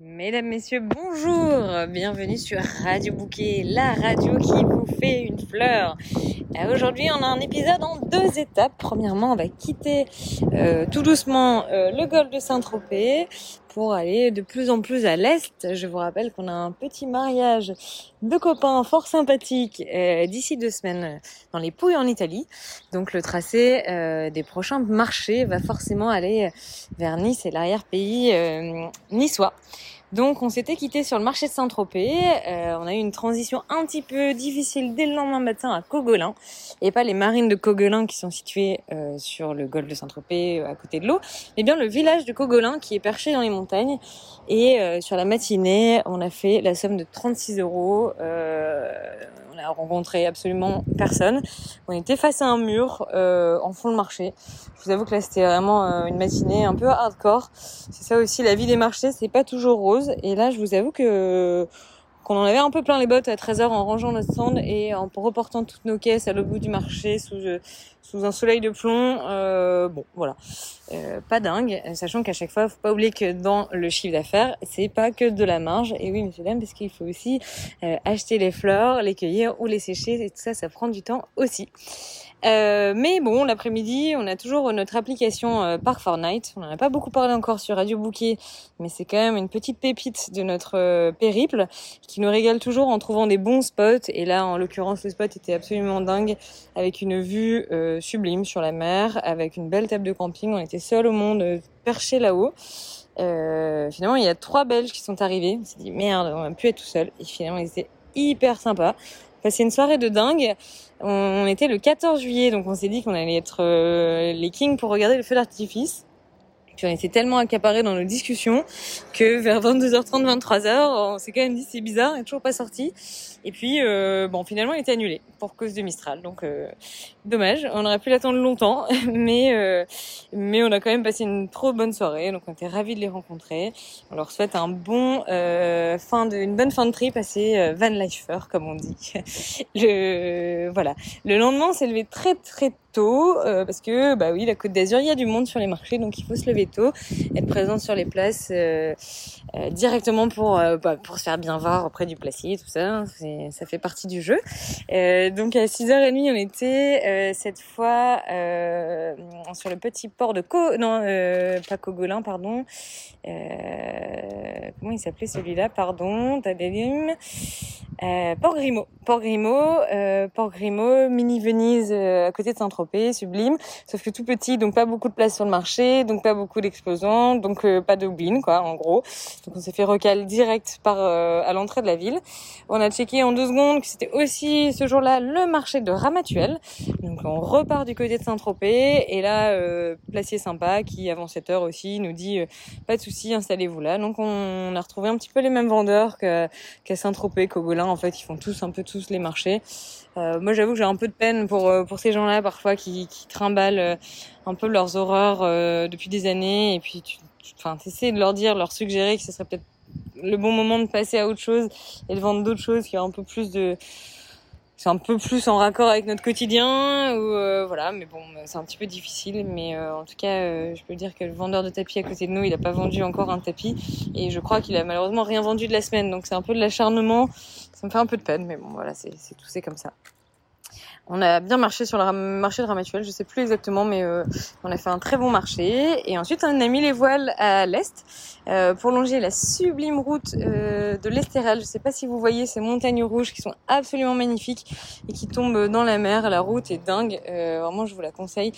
Mesdames, Messieurs, bonjour Bienvenue sur Radio Bouquet, la radio qui vous fait une fleur. Euh, aujourd'hui, on a un épisode en deux étapes. Premièrement, on va quitter euh, tout doucement euh, le golfe de Saint-Tropez pour aller de plus en plus à l'est. Je vous rappelle qu'on a un petit mariage de copains fort sympathiques d'ici deux semaines dans les Pouilles en Italie. Donc le tracé des prochains marchés va forcément aller vers Nice et l'arrière-pays niçois. Donc on s'était quitté sur le marché de Saint-Tropez. Euh, on a eu une transition un petit peu difficile dès le lendemain matin à Cogolin et pas les marines de Cogolin qui sont situées euh, sur le golfe de Saint-Tropez euh, à côté de l'eau, mais bien le village de Cogolin qui est perché dans les montagnes. Et sur la matinée, on a fait la somme de 36 euros. On a rencontré absolument personne. On était face à un mur en fond de marché. Je vous avoue que là c'était vraiment une matinée un peu hardcore. C'est ça aussi la vie des marchés, c'est pas toujours rose. Et là, je vous avoue que qu'on en avait un peu plein les bottes à 13h en rangeant notre stand et en reportant toutes nos caisses à l'autre bout du marché sous, euh, sous un soleil de plomb. Euh, bon, voilà. Euh, pas dingue, sachant qu'à chaque fois, faut pas oublier que dans le chiffre d'affaires, c'est pas que de la marge. Et oui, monsieur dames, parce qu'il faut aussi acheter les fleurs, les cueillir ou les sécher. Et tout ça, ça prend du temps aussi. Euh, mais bon, l'après-midi, on a toujours notre application euh, Park Fortnite. On n'en a pas beaucoup parlé encore sur Radio Bouquet, mais c'est quand même une petite pépite de notre euh, périple qui nous régale toujours en trouvant des bons spots. Et là, en l'occurrence, le spot était absolument dingue, avec une vue sublime sur la mer, avec une belle table de camping. On était seuls au monde, perchés là-haut. finalement, il y a trois Belges qui sont arrivés. On s'est dit merde, on va plus être tout seul. Et finalement, ils étaient hyper sympas passé une soirée de dingue. On était le 14 juillet, donc on s'est dit qu'on allait être euh, les kings pour regarder le feu d'artifice. Puis on était tellement accaparés dans nos discussions que vers 22h30, 23h, on s'est quand même dit c'est bizarre, il n'est toujours pas sorti. Et puis euh, bon, finalement, il était annulé pour cause de Mistral. Donc euh, dommage, on aurait pu l'attendre longtemps, mais euh, mais on a quand même passé une trop bonne soirée. Donc on était ravis de les rencontrer. On leur souhaite un bon fin de une bonne fin de trip assez van lifer comme on dit. Le voilà. Le lendemain, on s'est levé très très tôt euh, parce que bah oui la Côte d'Azur il y a du monde sur les marchés donc il faut se lever tôt être présent sur les places euh, euh, directement pour bah, pour se faire bien voir auprès du placier tout ça ça fait partie du jeu. Donc à 6h30 on était cette fois sur le petit port de Co non pas Cogolin pardon comment il s'appelait celui-là pardon Tadélim Port Grimaud. Port Grimaud Port Grimaud mini Venise à côté de Saint-Tropez sublime, sauf que tout petit, donc pas beaucoup de place sur le marché, donc pas beaucoup d'exposants, donc euh, pas de win quoi, en gros. Donc on s'est fait recal direct par euh, à l'entrée de la ville. On a checké en deux secondes que c'était aussi ce jour-là le marché de Ramatuel. Donc on repart du côté de Saint-Tropez et là euh, placier sympa qui avant 7 heures aussi nous dit pas de souci, installez-vous là. Donc on, a retrouvé un petit peu les mêmes vendeurs qu'à Saint-Tropez, Cogolin en fait, ils font tous un peu tous les marchés. Euh, moi, j'avoue que j'ai un peu de peine pour euh, pour ces gens-là parfois qui, qui trimballent euh, un peu leurs horreurs depuis des années. Et puis tu, enfin, essaies de leur dire, leur suggérer que ce serait peut-être le bon moment de passer à autre chose et de vendre d'autres choses qui ont un peu plus de c'est un peu plus en raccord avec notre quotidien ou voilà mais bon c'est un petit peu difficile mais en tout cas je peux dire que le vendeur de tapis à côté de nous il a pas vendu encore un tapis et je crois qu'il a malheureusement rien vendu de la semaine donc c'est un peu de l'acharnement ça me fait un peu de peine, mais bon, voilà, c'est tout, c'est comme ça. On a bien marché sur le marché de Ramatuel, je sais plus exactement, mais euh, on a fait un très bon marché. Et ensuite, on a mis les voiles à l'est euh, pour longer la sublime route euh, de l'Estérel. Je sais pas si vous voyez ces montagnes rouges qui sont absolument magnifiques et qui tombent dans la mer. La route est dingue, vraiment, je vous la conseille.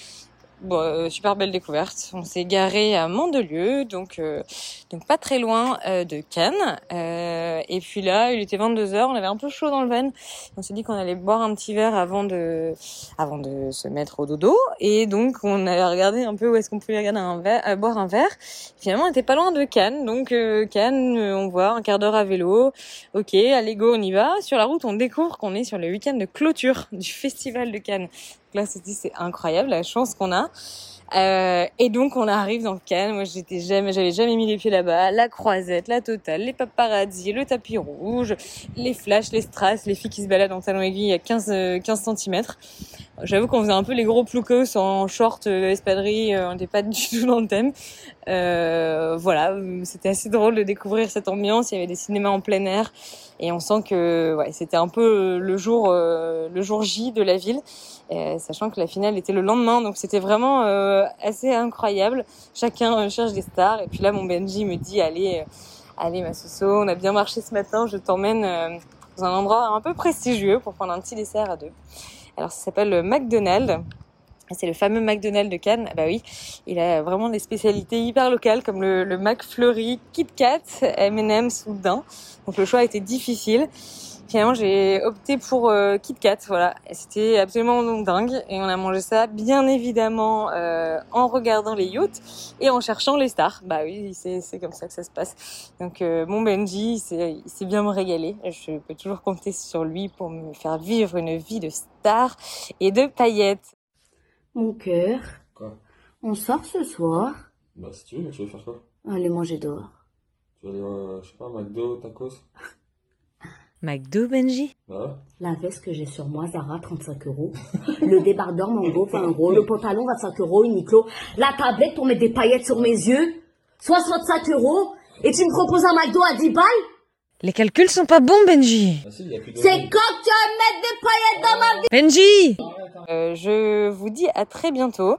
Bon, euh, super belle découverte. On s'est garé à Mandelieu, donc euh, donc pas très loin euh, de Cannes. et puis là, il était 22 h on avait un peu chaud dans le van. On s'est dit qu'on allait boire un petit verre avant de avant de se mettre au dodo. Et donc on a regardé un peu où est-ce qu'on pouvait regarder un verre, boire un verre. Finalement, on était pas loin de Cannes, donc Cannes, on voit un quart d'heure à vélo. Ok, allez go, on y va. Sur la route, on découvre qu'on est sur le week-end de clôture du festival de Cannes là, c'est c'est incroyable la chance qu'on a. Euh, et donc on arrive dans le Cannes. Moi, j'étais jamais, j'avais jamais mis les pieds là-bas. La croisette, la totale, les paparazzi, le tapis rouge, les flashs, les strass, les filles qui se baladent en talons aiguilles à 15 15 cm. J'avoue qu'on faisait un peu les gros ploucos en short, euh, espadrille, euh, on n'était pas du tout dans le thème. Voilà, c'était assez drôle de découvrir cette ambiance. Il y avait des cinémas en plein air et on sent que ouais, c'était un peu le jour, euh, le jour J de la ville, euh, sachant que la finale était le lendemain, donc c'était vraiment assez incroyable. Chacun cherche des stars et puis là, mon Benji me dit allez, allez ma Soso, on a bien marché ce matin, je t'emmène dans un endroit un peu prestigieux pour prendre un petit dessert à deux. Alors ça s'appelle le McDonald's. C'est le fameux McDonald's de Cannes. Ah bah oui, il a vraiment des spécialités hyper locales comme le, le McFlurry, Kit Kat, M&M's ou Dain. Donc le choix a été difficile. Finalement, j'ai opté pour euh, Kit Kat, voilà. C'était absolument dingue et on a mangé ça bien évidemment euh, en regardant les yachts et en cherchant les stars. Bah oui, c'est comme ça que ça se passe. Donc euh, mon Benji, il s'est bien me régaler. Je peux toujours compter sur lui pour me faire vivre une vie de star et de paillettes. Mon cœur, Quoi? On sort ce soir. Bah si tu veux, tu veux faire quoi? Allez manger dehors. Tu veux aller, euh, je sais pas, McDo, tacos? McDo, Benji? Bah ouais. La veste que j'ai sur moi, Zara, 35 euros. Le débardeur Mango, 20 euros. Le pantalon, 25 euros, Uniqlo. La tablette pour mettre des paillettes sur mes yeux, 65 euros. Et tu me proposes un McDo à 10 balles? Les calculs sont pas bons, Benji. Ah si, de... C'est quand que tu vas mettre des paillettes dans ma vie? Benji Euh, je vous dis à très bientôt.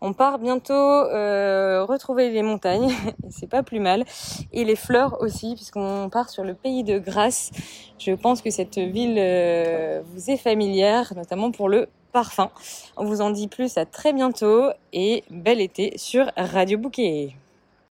On part bientôt euh, retrouver les montagnes, c'est pas plus mal, et les fleurs aussi, puisqu'on part sur le pays de Grasse. Je pense que cette ville euh, vous est familière, notamment pour le parfum. On vous en dit plus à très bientôt et bel été sur Radio Bouquet.